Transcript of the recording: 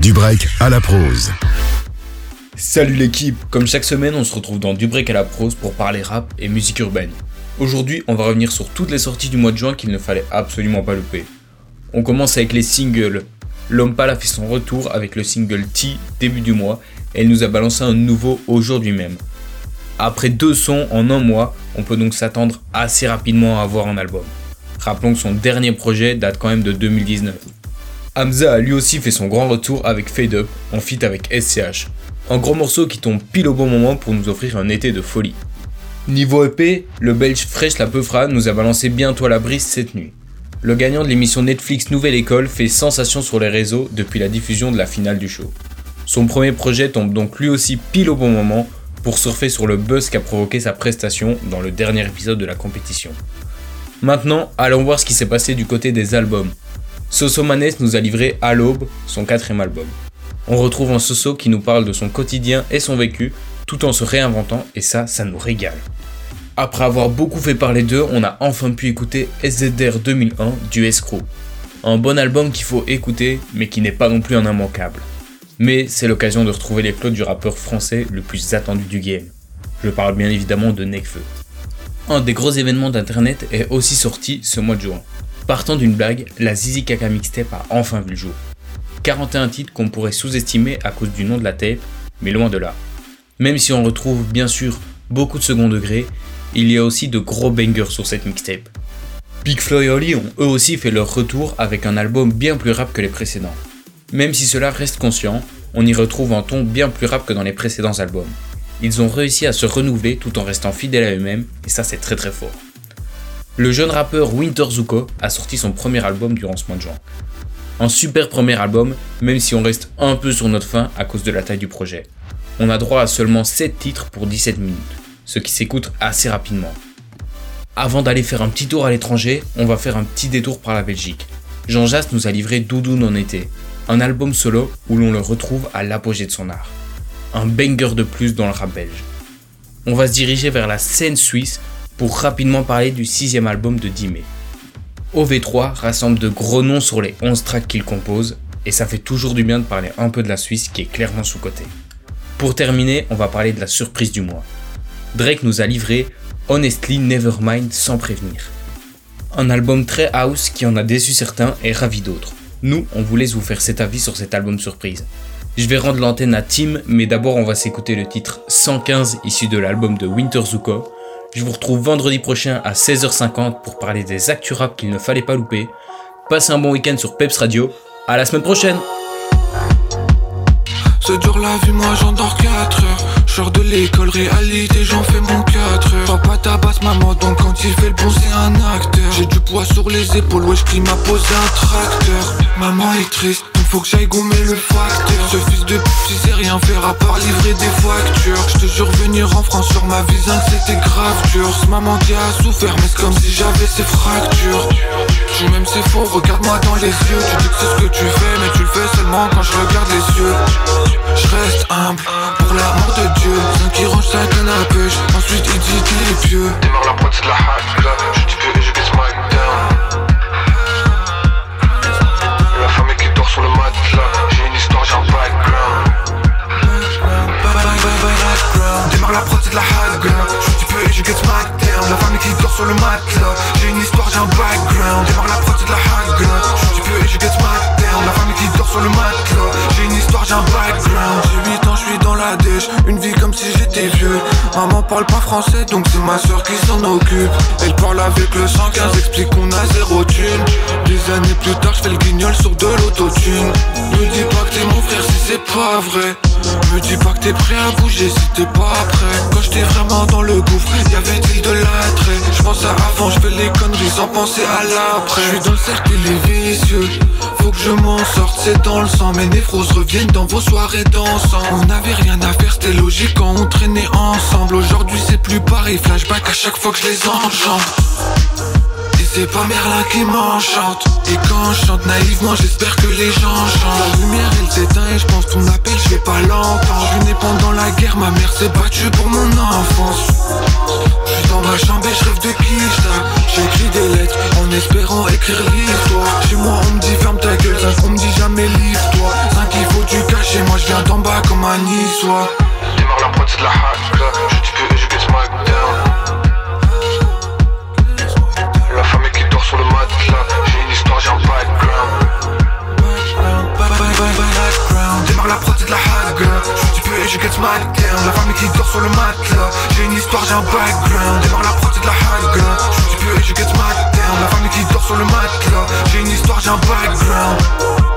Du break à la prose. Salut l'équipe Comme chaque semaine, on se retrouve dans Du break à la prose pour parler rap et musique urbaine. Aujourd'hui, on va revenir sur toutes les sorties du mois de juin qu'il ne fallait absolument pas louper. On commence avec les singles. L'homme a fait son retour avec le single T début du mois et il nous a balancé un nouveau aujourd'hui même. Après deux sons en un mois, on peut donc s'attendre assez rapidement à avoir un album. Rappelons que son dernier projet date quand même de 2019. Hamza a lui aussi fait son grand retour avec Fade Up en feat avec SCH. Un gros morceau qui tombe pile au bon moment pour nous offrir un été de folie. Niveau EP, le belge Fresh La Peufra nous a balancé bientôt à la brise cette nuit. Le gagnant de l'émission Netflix Nouvelle École fait sensation sur les réseaux depuis la diffusion de la finale du show. Son premier projet tombe donc lui aussi pile au bon moment pour surfer sur le buzz qu'a provoqué sa prestation dans le dernier épisode de la compétition. Maintenant, allons voir ce qui s'est passé du côté des albums. Soso Manes nous a livré à l'aube son quatrième album. On retrouve un Soso qui nous parle de son quotidien et son vécu tout en se réinventant et ça, ça nous régale. Après avoir beaucoup fait parler d'eux, on a enfin pu écouter SZR 2001 du Escrow. Un bon album qu'il faut écouter mais qui n'est pas non plus un immanquable. Mais c'est l'occasion de retrouver les plots du rappeur français le plus attendu du game. Je parle bien évidemment de Nekfeu. Un des gros événements d'internet est aussi sorti ce mois de juin. Partant d'une blague, la Zizi Kaka Mixtape a enfin vu le jour. 41 titres qu'on pourrait sous-estimer à cause du nom de la tape, mais loin de là. Même si on retrouve bien sûr beaucoup de second degré, il y a aussi de gros bangers sur cette mixtape. Big Flo et Oli ont eux aussi fait leur retour avec un album bien plus rap que les précédents. Même si cela reste conscient, on y retrouve un ton bien plus rap que dans les précédents albums ils ont réussi à se renouveler tout en restant fidèles à eux-mêmes, et ça c'est très très fort. Le jeune rappeur Winter Zuko a sorti son premier album durant ce mois de juin. Un super premier album, même si on reste un peu sur notre fin à cause de la taille du projet. On a droit à seulement 7 titres pour 17 minutes, ce qui s'écoute assez rapidement. Avant d'aller faire un petit tour à l'étranger, on va faire un petit détour par la Belgique. Jean Jass nous a livré Doudoune en été, un album solo où l'on le retrouve à l'apogée de son art un banger de plus dans le rap belge. On va se diriger vers la scène suisse pour rapidement parler du sixième album de Dimé. OV3 rassemble de gros noms sur les 11 tracks qu'il compose, et ça fait toujours du bien de parler un peu de la Suisse qui est clairement sous-côté. Pour terminer, on va parler de la surprise du mois. Drake nous a livré Honestly Nevermind sans prévenir. Un album très house qui en a déçu certains et ravi d'autres. Nous, on voulait vous faire cet avis sur cet album surprise. Je vais rendre l'antenne à Tim, mais d'abord on va s'écouter le titre 115 issu de l'album de Winter Zuko. Je vous retrouve vendredi prochain à 16h50 pour parler des actus rap qu'il ne fallait pas louper. Passez un bon week-end sur Peps Radio. À la semaine prochaine C'est dur la vie, moi j'endors 4 heures. Genre de l'école, réalité, j'en fais mon 4 heures. Papa tabasse maman, donc quand il fait le bon, c'est un acteur. J'ai du poids sur les épaules, ouais, je ma pose un tracteur. Maman est triste, faut que j'aille gommer le facteur. Ce fils de pute il sait rien faire à part livrer des factures. Je te jure venir en France sur ma vie c'était grave dur. Maman qui a souffert mais c'est comme si j'avais ses fractures. Je même c'est faux, regarde-moi dans les yeux. Tu dis que c'est ce que tu fais mais tu le fais seulement quand je regarde les yeux. Je reste humble pour l'amour de Dieu. Qui range sa canne à Ensuite il dit qu'il est pieux. Démarre la de la dis c'est de la ground Je suis peu et je get smack down. La famille qui dort sur le matelas. J'ai une histoire, j'ai un background. Démarre la prod, c'est de la ground Je suis peu et je get smack down. La famille qui dort sur le matelas. J'ai une histoire, j'ai un background. J'ai 8 ans, je suis dans la dèche. Une vie comme si j'étais vieux Maman parle pas français donc c'est ma soeur qui s'en occupe. Elle parle avec le 115, explique qu'on a zéro thune. Des années plus tard, je fais le guignol sur de l'autotune. Me dis pas que t'es mon frère si c'est pas vrai. Me dis pas que t'es prêt à bouger si t'es pas prêt. Quand j'étais vraiment dans le gouffre, y'avait-il de l'attrait? Je pense à avant, je fais les conneries sans penser à l'après. Je suis dans le cercle les vicieux Que je m'en sorte, c'est dans le sang. Mes névroses reviennent dans vos soirées dansant On n'avait rien à faire, c'était logique quand on traînait ensemble. Aujourd'hui c'est plus pareil, flashback à chaque fois que je les enjambe. C'est pas Merlin qui m'enchante. Et quand je chante naïvement j'espère que les gens chantent La lumière elle s'éteint et je pense ton appel je vais pas l'entendre. Je né pendant la guerre, ma mère s'est battue pour mon enfance. Je suis dans ma chambre et je rêve de écrire l'histoire Chez moi on me dit ferme ta gueule, on me dit jamais livre-toi il faut du viens d'en bas comme un niçois Démarre la prod, c'est de la hack. Je dis et je get smack down. je get my down La famille qui dort sur le matelas. J'ai une histoire, j'ai un background. Démarre la prod, de la hague Je suis plus et je get my down La famille qui dort sur le matelas. J'ai une histoire, j'ai un background.